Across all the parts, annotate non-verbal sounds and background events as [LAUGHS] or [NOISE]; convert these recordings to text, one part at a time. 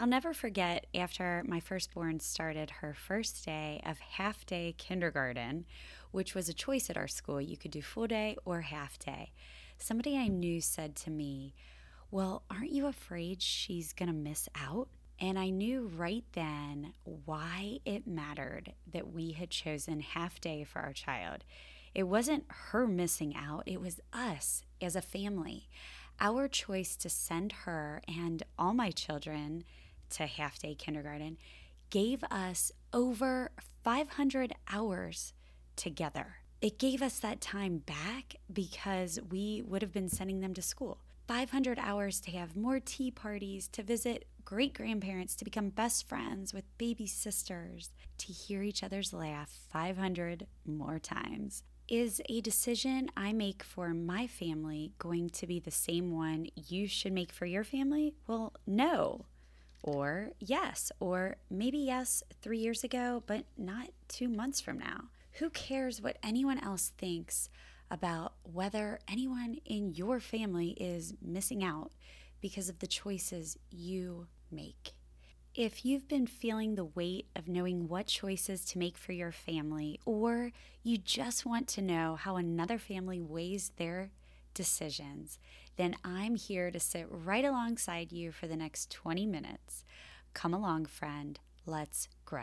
I'll never forget after my firstborn started her first day of half day kindergarten, which was a choice at our school. You could do full day or half day. Somebody I knew said to me, Well, aren't you afraid she's going to miss out? And I knew right then why it mattered that we had chosen half day for our child. It wasn't her missing out, it was us as a family. Our choice to send her and all my children to half day kindergarten gave us over 500 hours together. It gave us that time back because we would have been sending them to school. 500 hours to have more tea parties, to visit great grandparents, to become best friends with baby sisters, to hear each other's laugh 500 more times. Is a decision I make for my family going to be the same one you should make for your family? Well, no or yes, or maybe yes three years ago, but not two months from now. Who cares what anyone else thinks about whether anyone in your family is missing out because of the choices you make? If you've been feeling the weight of knowing what choices to make for your family, or you just want to know how another family weighs their decisions, then I'm here to sit right alongside you for the next 20 minutes. Come along, friend. Let's grow.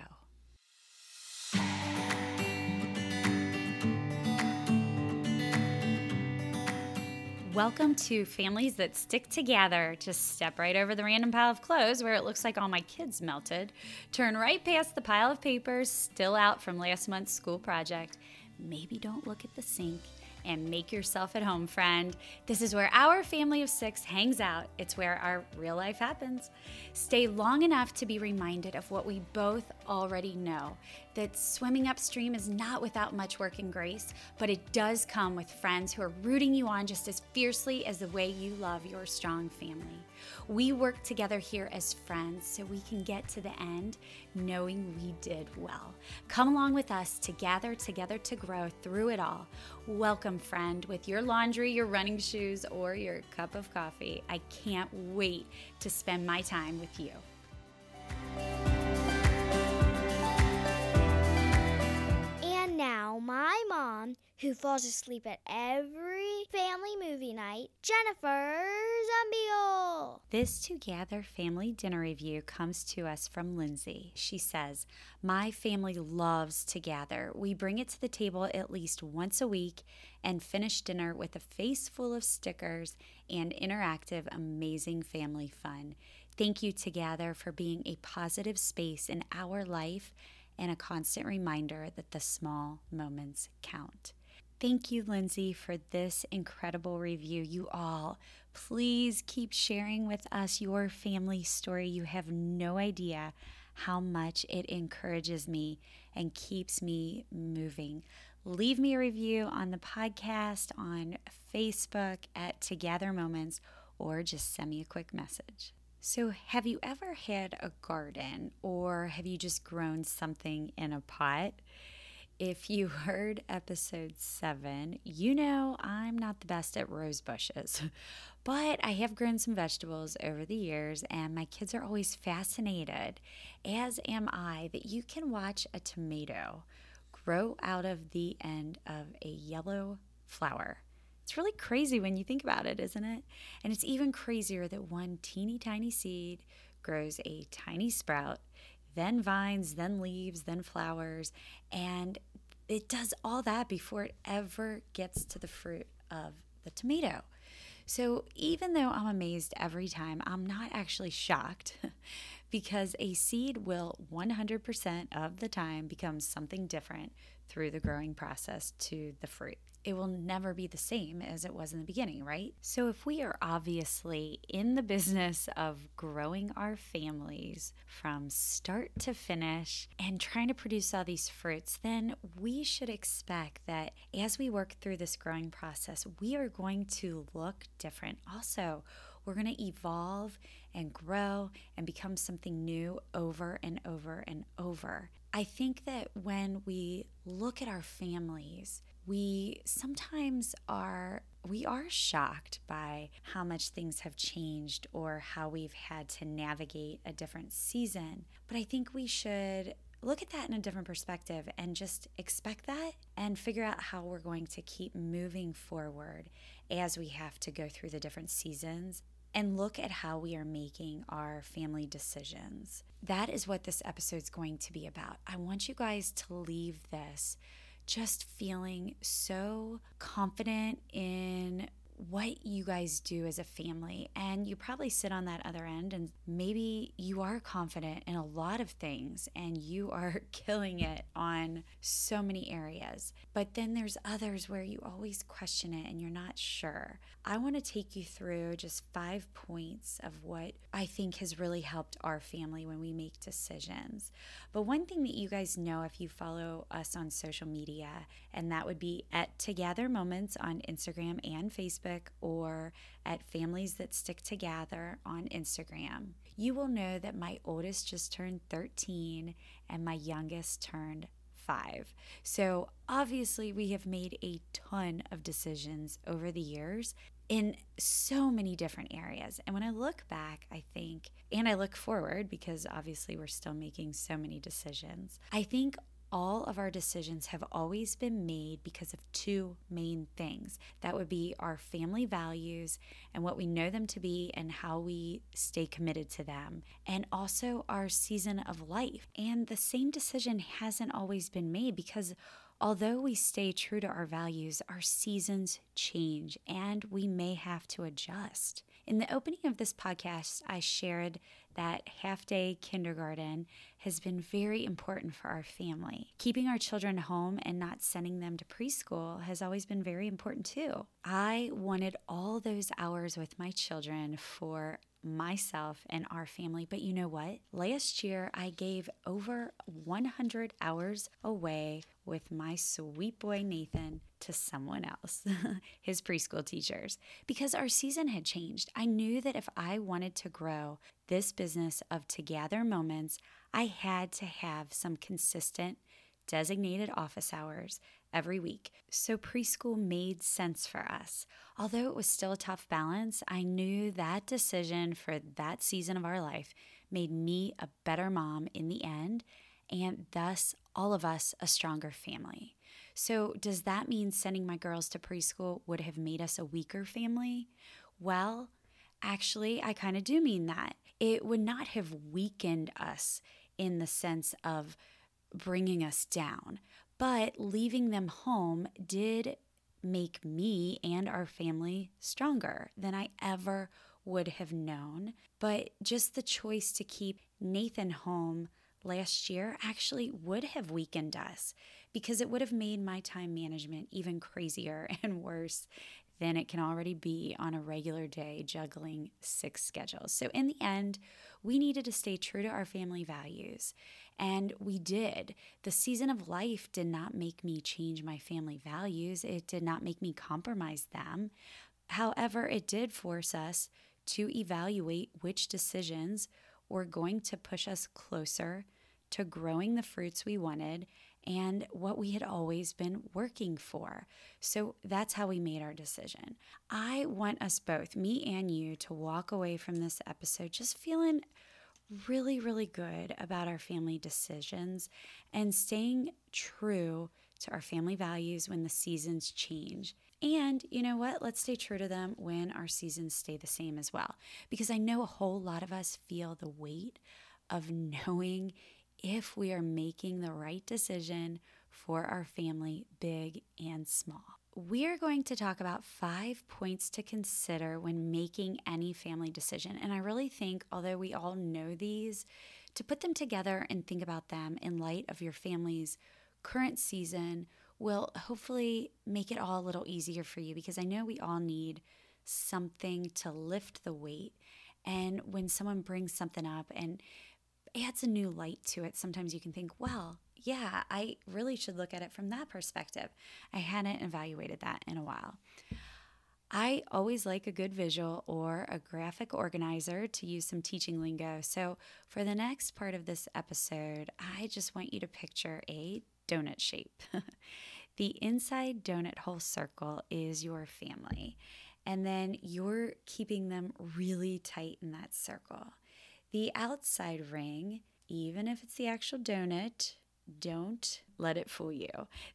Welcome to Families That Stick Together. Just step right over the random pile of clothes where it looks like all my kids melted. Turn right past the pile of papers still out from last month's school project. Maybe don't look at the sink and make yourself at home, friend. This is where our family of six hangs out. It's where our real life happens. Stay long enough to be reminded of what we both already know that swimming upstream is not without much work and grace, but it does come with friends who are rooting you on just as fiercely as the way you love your strong family. We work together here as friends so we can get to the end knowing we did well. Come along with us to gather together to grow through it all. Welcome, friend, with your laundry, your running shoes, or your cup of coffee. I can't wait to spend my time with you. Now, my mom, who falls asleep at every family movie night, Jennifer Zumbiel. This Together family dinner review comes to us from Lindsay. She says, My family loves to gather. We bring it to the table at least once a week and finish dinner with a face full of stickers and interactive, amazing family fun. Thank you, Together, for being a positive space in our life and a constant reminder that the small moments count. Thank you, Lindsay, for this incredible review. You all, please keep sharing with us your family story. You have no idea how much it encourages me and keeps me moving. Leave me a review on the podcast, on Facebook at Together Moments, or just send me a quick message. So, have you ever had a garden or have you just grown something in a pot? If you [LAUGHS] heard episode seven, you know I'm not the best at rose bushes, [LAUGHS] but I have grown some vegetables over the years, and my kids are always fascinated, as am I, that you can watch a tomato grow out of the end of a yellow flower. It's really crazy when you think about it, isn't it? And it's even crazier that one teeny tiny seed grows a tiny sprout, then vines, then leaves, then flowers, and it does all that before it ever gets to the fruit of the tomato. So even though I'm amazed every time, I'm not actually shocked [LAUGHS] because a seed will 100% of the time become something different through the growing process to the fruit it will never be the same as it was in the beginning, right? So, if we are obviously in the business of growing our families from start to finish and trying to produce all these fruits, then we should expect that as we work through this growing process, we are going to look different. Also, we're going to evolve and grow and become something new over and over and over. I think that when we look at our families, we sometimes are we are shocked by how much things have changed or how we've had to navigate a different season. But I think we should look at that in a different perspective and just expect that and figure out how we're going to keep moving forward as we have to go through the different seasons and look at how we are making our family decisions. That is what this episode is going to be about. I want you guys to leave this just feeling so confident in what you guys do as a family. And you probably sit on that other end, and maybe you are confident in a lot of things and you are [LAUGHS] killing it on so many areas. But then there's others where you always question it and you're not sure. I want to take you through just five points of what I think has really helped our family when we make decisions. But one thing that you guys know if you follow us on social media, and that would be at Together Moments on Instagram and Facebook, or at Families That Stick Together on Instagram, you will know that my oldest just turned 13 and my youngest turned five. So, obviously, we have made a ton of decisions over the years in so many different areas. And when I look back, I think, and I look forward because obviously we're still making so many decisions, I think all of our decisions have always been made because of two main things. That would be our family values and what we know them to be and how we stay committed to them, and also our season of life. And the same decision hasn't always been made because Although we stay true to our values, our seasons change and we may have to adjust. In the opening of this podcast, I shared that half day kindergarten has been very important for our family. Keeping our children home and not sending them to preschool has always been very important too. I wanted all those hours with my children for myself and our family. But you know what? Last year, I gave over 100 hours away with my sweet boy Nathan to someone else, [LAUGHS] his preschool teachers, because our season had changed. I knew that if I wanted to grow this business of Together Moments, I had to have some consistent designated office hours every week. So preschool made sense for us. Although it was still a tough balance, I knew that decision for that season of our life made me a better mom in the end, and thus all of us a stronger family. So, does that mean sending my girls to preschool would have made us a weaker family? Well, actually, I kind of do mean that. It would not have weakened us in the sense of bringing us down, but leaving them home did make me and our family stronger than I ever would have known. But just the choice to keep Nathan home last year actually would have weakened us because it would have made my time management even crazier [LAUGHS] and worse than it can already be on a regular day juggling six schedules. So, in the end, we needed to stay true to our family values and we did. The season of life did not make me change my family values, it did not make me compromise them. However, it did force us to evaluate which decisions were going to push us closer to growing the fruits we wanted and what we had always been working for. So that's how we made our decision. I want us both, me and you, to walk away from this episode just feeling really, really good about our family decisions and staying true to our family values when the seasons change. And you know what? Let's stay true to them when our seasons stay the same as well. Because I know a whole lot of us feel the weight of knowing if we are making the right decision for our family, big and small we are going to talk about five points to consider when making any family decision. And I really think, although we all know these, to put them together and think about them in light of your family's current season will hopefully make it all a little easier for you because I know we all need something to lift the weight. And when someone brings something up and adds a new light to it, sometimes you can think, well, yeah, I really should look at it from that perspective. I hadn't evaluated that in a while. I always like a good visual or a graphic organizer to use some teaching lingo. So, for the next part of this episode, I just want you to picture a donut shape. [LAUGHS] The inside donut hole circle is your family, and then you're keeping them really tight in that circle. The outside ring, even if it's the actual donut, don't let it fool you.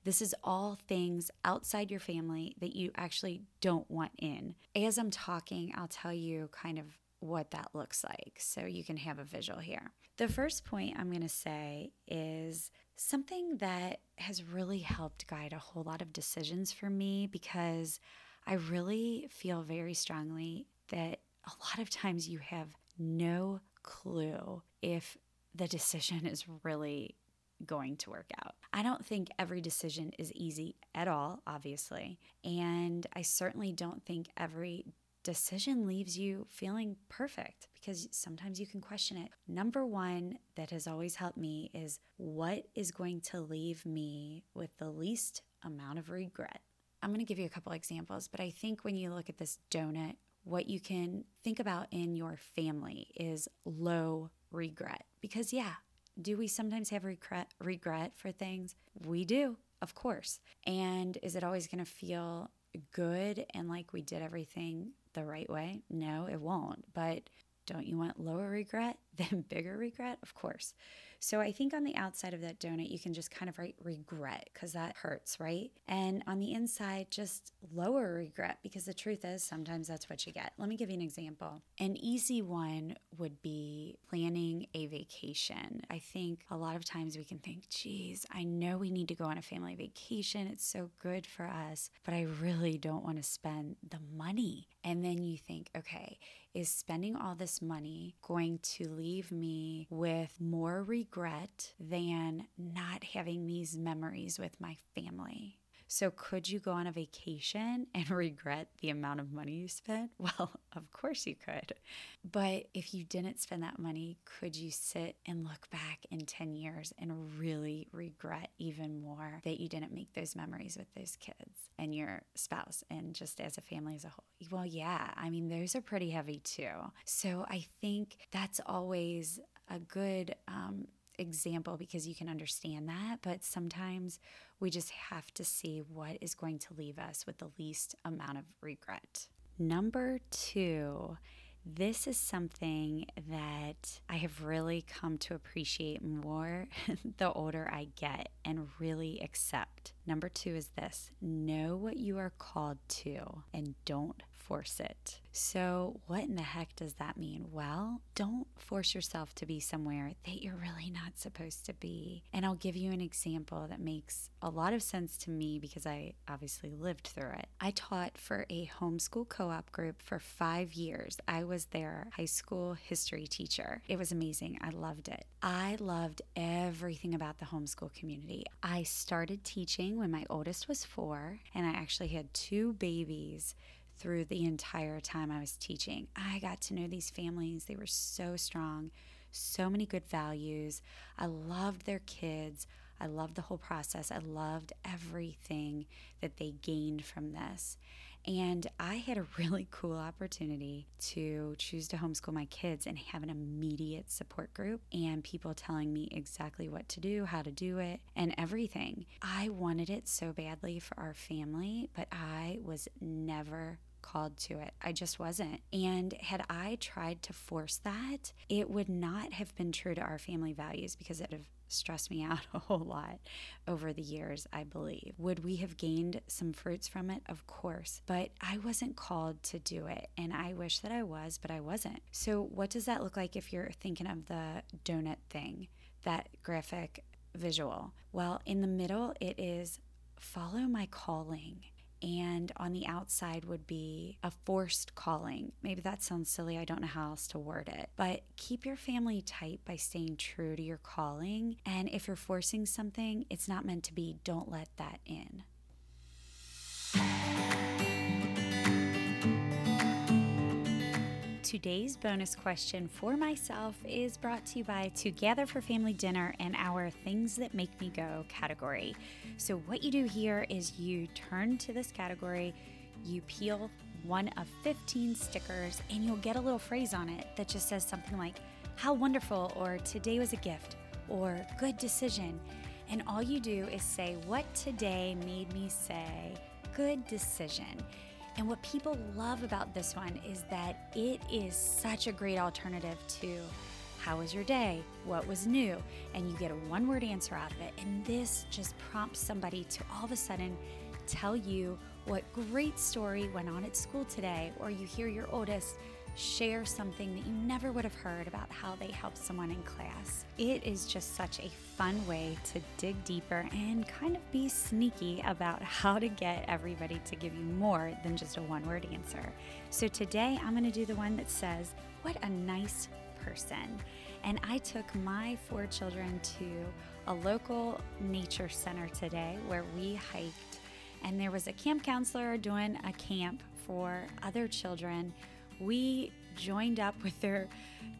This is all things outside your family that you actually don't want in. As I'm talking, I'll tell you kind of what that looks like so you can have a visual here. The first point I'm going to say is something that has really helped guide a whole lot of decisions for me because I really feel very strongly that a lot of times you have no clue if the decision is really going to work out. I don't think every decision is easy at all, obviously. And I certainly don't think every decision leaves you feeling perfect because sometimes you can question it. Number one that has always helped me is what is going to leave me with the least amount of regret? I'm going to give you a couple examples, but I think when you look at this donut, what you can think about in your family is low regret. Because, yeah, do we sometimes have regret, regret for things? We do, of course. And is it always going to feel good and like we did everything the right way? No, it won't. But don't you want lower regret [LAUGHS] than bigger regret? Of course. So I think on the outside of that donut, you can just kind of write regret because that hurts, right? And on the inside, just lower regret because the truth is sometimes that's what you get. Let me give you an example. An easy one would be planning a vacation. I think a lot of times we can think, geez, I know we need to go on a family vacation. It's so good for us, but I really don't want to spend the money. And then you think, okay, is spending all this money going to leave me with more regret than not having these memories with my family? So, could you go on a vacation and [LAUGHS] regret the amount of money you spent? [LAUGHS] Well, of course you could. But if you didn't spend that money, could you sit and look back in 10 years and really regret even more that you didn't make those memories with those kids and your spouse and just as a family as a whole? Well, yeah. I mean, those are pretty heavy too. So, I think that's always a good um, example because you can understand that. But sometimes we just have to see what is going to leave us with the least amount of regret. Number two, this is something that I have really come to appreciate more [LAUGHS] the older I get and really accept. Number two is this know what you are called to and don't force it. So, what in the heck does that mean? Well, don't force yourself to be somewhere that you're really not supposed to be. And I'll give you an example that makes a lot of sense to me because I obviously lived through it. I taught for a homeschool co op group for five years. I was their high school history teacher. It was amazing. I loved it. I loved everything about the homeschool community. I started teaching when my oldest was four, and I actually had two babies through the entire time I was teaching. I got to know these families. They were so strong, so many good values. I loved their kids. I loved the whole process. I loved everything that they gained from this. And I had a [LAUGHS] really cool opportunity to choose to homeschool my kids and have an immediate support group and people telling me exactly what to do, how to do it, and everything. I wanted it so badly for our family, but I was never called to it. I just wasn't. And had I tried to force that, it would not have been true to our family values because it would have stressed me [LAUGHS] out a whole lot over the years, I believe. Would we have gained some fruits from it? Of course. But I wasn't called to do it. And I wish that I was, but I wasn't. So, what does that look like if you're thinking of the donut thing, that graphic visual? Well, in the middle, it is follow my calling and on the outside would be a forced calling. Maybe that sounds silly. I don't know how else to word it. But keep your family tight by staying true to your calling. And if you're forcing something, it's not meant to be. Don't let that in. Today's bonus question for myself is brought to you by Together for Family Dinner and our Things That Make Me Go category. So, what you do here is you turn to this category, you peel one of 15 stickers, and you'll get a little phrase on it that just says something like, How wonderful, or Today was a gift, or Good decision. And all you do is say, What today made me say, good decision. And what people love about this one is that it is such a great alternative to how was your day? What was new? And you get a one word answer out of it. And this just prompts somebody to all of a sudden tell you what great story went on at school today, or you hear your oldest share something that you never would have heard about how they helped someone in class. It is just such a fun way to dig deeper and kind of be sneaky about how to get everybody to give you more than just a one word answer. So today I'm going to do the one that says, What a nice person. And I took my four children to a local nature center today where we hiked, and there was a camp counselor doing a camp for other children we joined up with their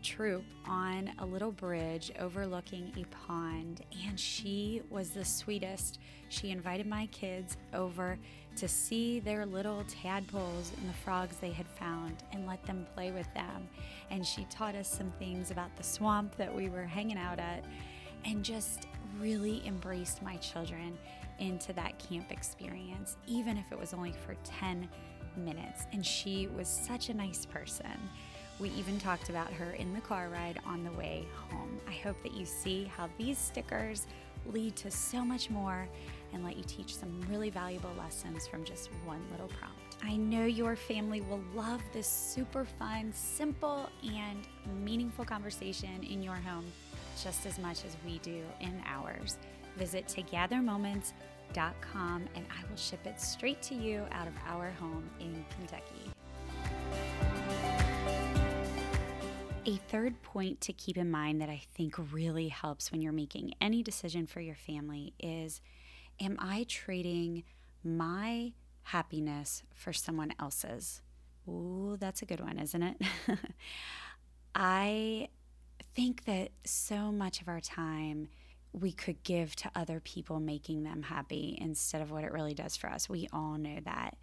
troop on a little bridge overlooking a pond, and she was the sweetest. She invited my kids over to see their little tadpoles and the frogs they had found and let them play with them. And she taught us some things about the swamp that we were hanging out at and just really embraced my children into that camp experience, even if it was only for 10 minutes, and she was such a nice person. We even talked about her in the car ride on the way home. I hope that you see how these stickers lead to so much more and let you teach some really valuable lessons from just one little prompt. I know your family will love this super fun, simple, and meaningful conversation in your home just as much as we do in ours. Visit togethermoments.com com, and I will ship it straight to you out of our home in Kentucky. A third point to keep in mind that I think really helps when you're making any decision for your family is Am I trading my happiness for someone else's? Ooh, that's a good one, isn't it? [LAUGHS] I think that so much of our time we could give to other people, making them happy instead of what it really does for us. We all know that.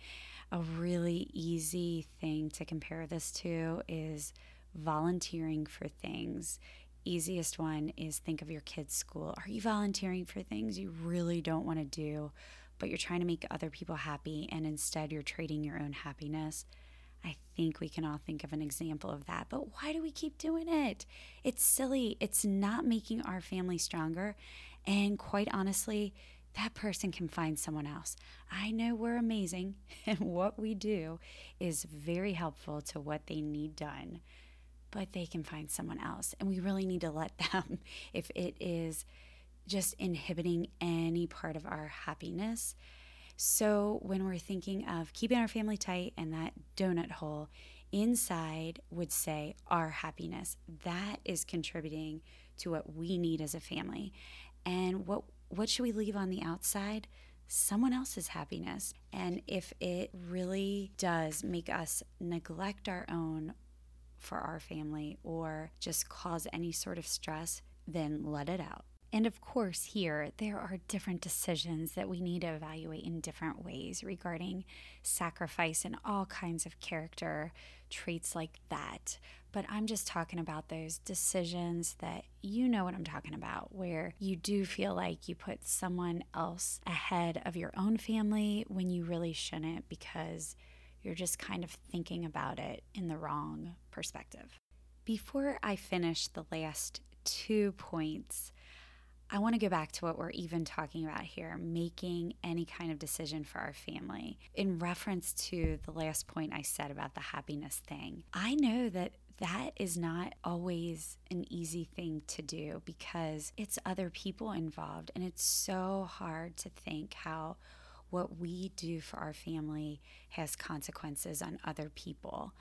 A really easy thing to compare this to is volunteering for things. Easiest one is think of your kids' school. Are you volunteering for things you really don't want to do, but you're trying to make other people happy and instead you're trading your own happiness? I think we can all think of an example of that. But why do we keep doing it? It's silly. It's not making our family stronger. And quite honestly, that person can find someone else. I know we're amazing, [LAUGHS] and what we do is very helpful to what they need done, but they can find someone else. And we really need to let [LAUGHS] them, if it is just inhibiting any part of our happiness, so when we're thinking of keeping our family tight and that donut hole, inside would say our happiness. That is contributing to what we need as a family. And what what should we leave on the outside? Someone else's happiness. And if it really does make us neglect our own for our family or just cause any sort of stress, then let it out. And of course, here there are different decisions that we need to evaluate in different ways regarding sacrifice and all kinds of character traits like that. But I'm just talking about those decisions that you know what I'm talking about, where you do feel like you put someone else ahead of your own family when you really shouldn't because you're just kind of thinking about it in the wrong perspective. Before I finish the last two points, I want to go back to what we're even talking about here making any kind of decision for our family. In reference to the last point I said about the happiness thing, I know that that is not always an easy thing to do because it's other people involved. And it's so hard to think how what we do for our family has consequences on other people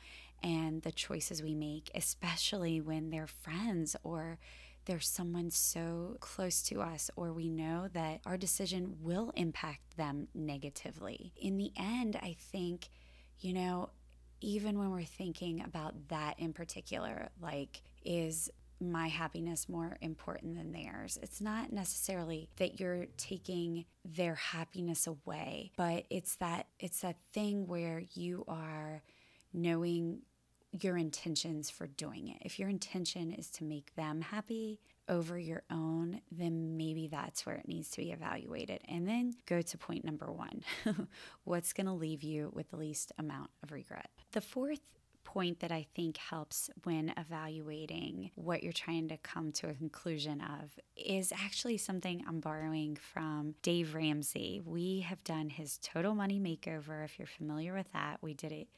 and the choices we make, especially when they're friends or there's someone so close to us, or we know that our decision will impact them negatively. In the end, I think, you know, even when we're thinking about that in particular, like, is my happiness more important than theirs. It's not necessarily that you're taking their happiness away, but it's that it's that thing where you are knowing your intentions for doing it. If your intention is to make them happy over your own, then maybe that's where it needs to be evaluated. And then go to point number one [LAUGHS] what's going to leave you with the least amount of regret? The fourth point that I think helps when evaluating what you're trying to come to a conclusion of is actually something I'm borrowing from Dave Ramsey. We have done his total money makeover. If you're familiar with that, we did it,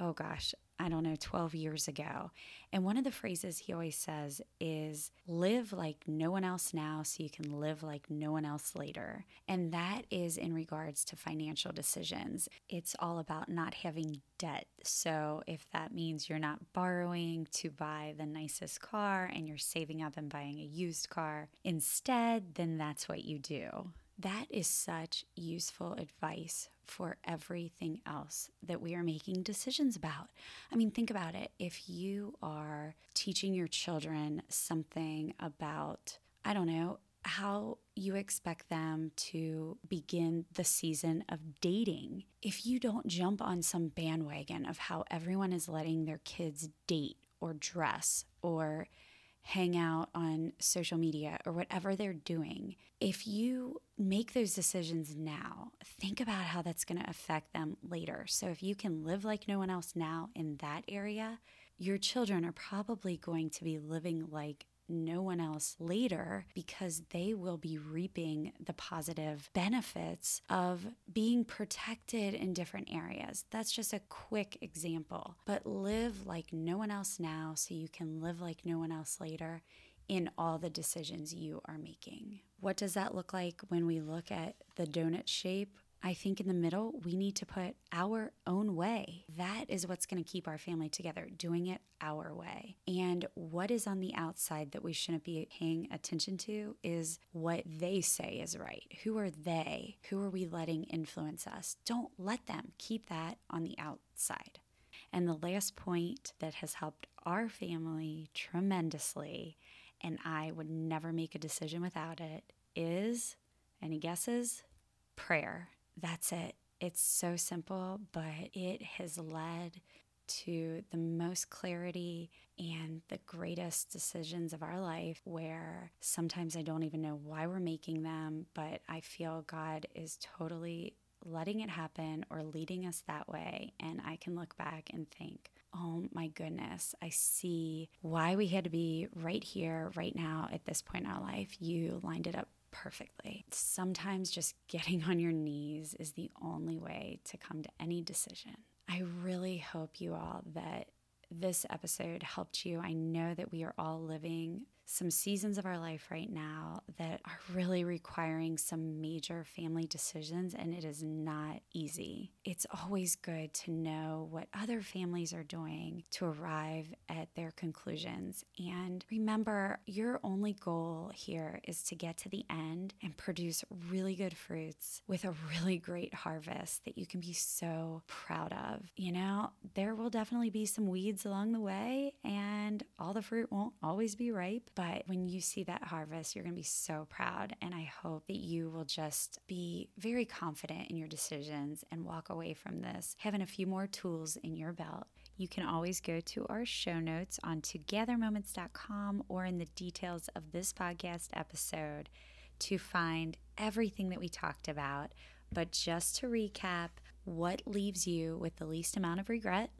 oh gosh, I don't know, 12 years ago. And one of the phrases he always says is live like no one else now so you can live like no one else later. And that is in regards to financial decisions. It's all about not having debt. So if that means you're not borrowing to buy the nicest car and you're saving up and buying a used car instead, then that's what you do. That is such useful advice for everything else that we are making decisions about. I mean, think about it. If you are teaching your children something about, I don't know, how you expect them to begin the season of dating. If you don't jump on some bandwagon of how everyone is letting their kids date or dress or hang out on social media or whatever they're doing, if you make those decisions now, think about how that's going to affect them later. So if you can live like no one else now in that area, your children are probably going to be living like no one else later because they will be reaping the positive benefits of being protected in different areas. That's just a quick example. But live like no one else now so you can live like no one else later in all the decisions you are making. What does that look like when we look at the donut shape? I think in the middle, we need to put our own way. That is what's going to keep our family together, doing it our way. And what is on the outside that we shouldn't be paying attention to is what they say is right. Who are they? Who are we letting influence us? Don't let them. Keep that on the outside. And the last point that has helped our family tremendously, and I would never make a decision without it, is any guesses? Prayer. That's it. It's so simple, but it has led to the most clarity and the greatest decisions of our life where sometimes I don't even know why we're making them, but I feel God is totally letting it happen or leading us that way. And I can look back and think, oh my goodness, I see why we had to be right here, right now, at this point in our life. You lined it up perfectly. Sometimes just getting [LAUGHS] on your knees is the only way to come to any decision. I really hope you all that this episode helped you. I know that we are all living some seasons of our life right now that are really requiring some major family decisions, and it is not easy. It's always good to know what other families are doing to arrive at their conclusions. And remember, your only goal here is to get to the end and produce really good fruits with a really great harvest that you can be so proud of. You know, there will definitely be some weeds along the way, and all the fruit won't always be ripe but when you see that harvest, you're going to be so proud. And I hope that you will just be very confident in your decisions and walk away from this having a few more tools in your belt. You can always go to our show notes on togethermoments.com or in the details of this podcast episode to find everything that we talked about. But just to recap, what leaves you with the least amount of regret?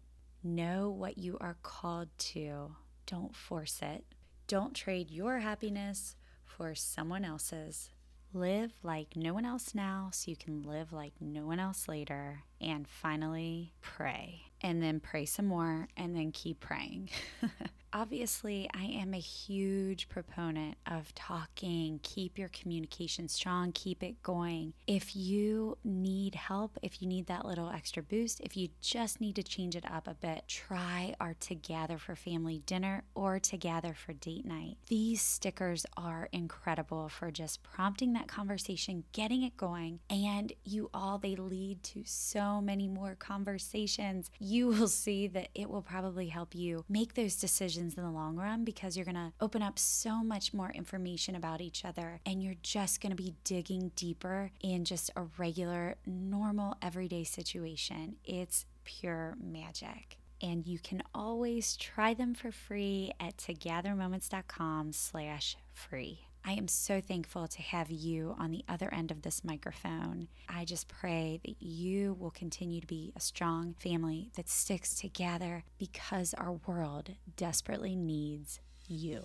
Know what you are called to. Don't force it. Don't trade your happiness for someone else's. Live like no one else now so you can live like no one else later. And finally, pray. And then pray some more and then keep praying. [LAUGHS] Obviously, I am a huge proponent of talking. Keep your communication strong, keep it going. If you need help, if you need that little extra boost, if you just need to change it up a bit, try our Together for Family Dinner or Together for Date Night. These stickers are incredible for just prompting that conversation, getting it going, and you all, they lead to so many more conversations. You will see that it will probably help you make those decisions decisions in the long run because you're going to open up so much more information about each other and you're just going to be digging deeper in just a regular, normal, everyday situation. It's pure magic. and you can always try them for free at togethermoments.com slash free. I am so thankful to have you on the other end of this microphone. I just pray that you will continue to be a strong family that sticks together because our world desperately needs you.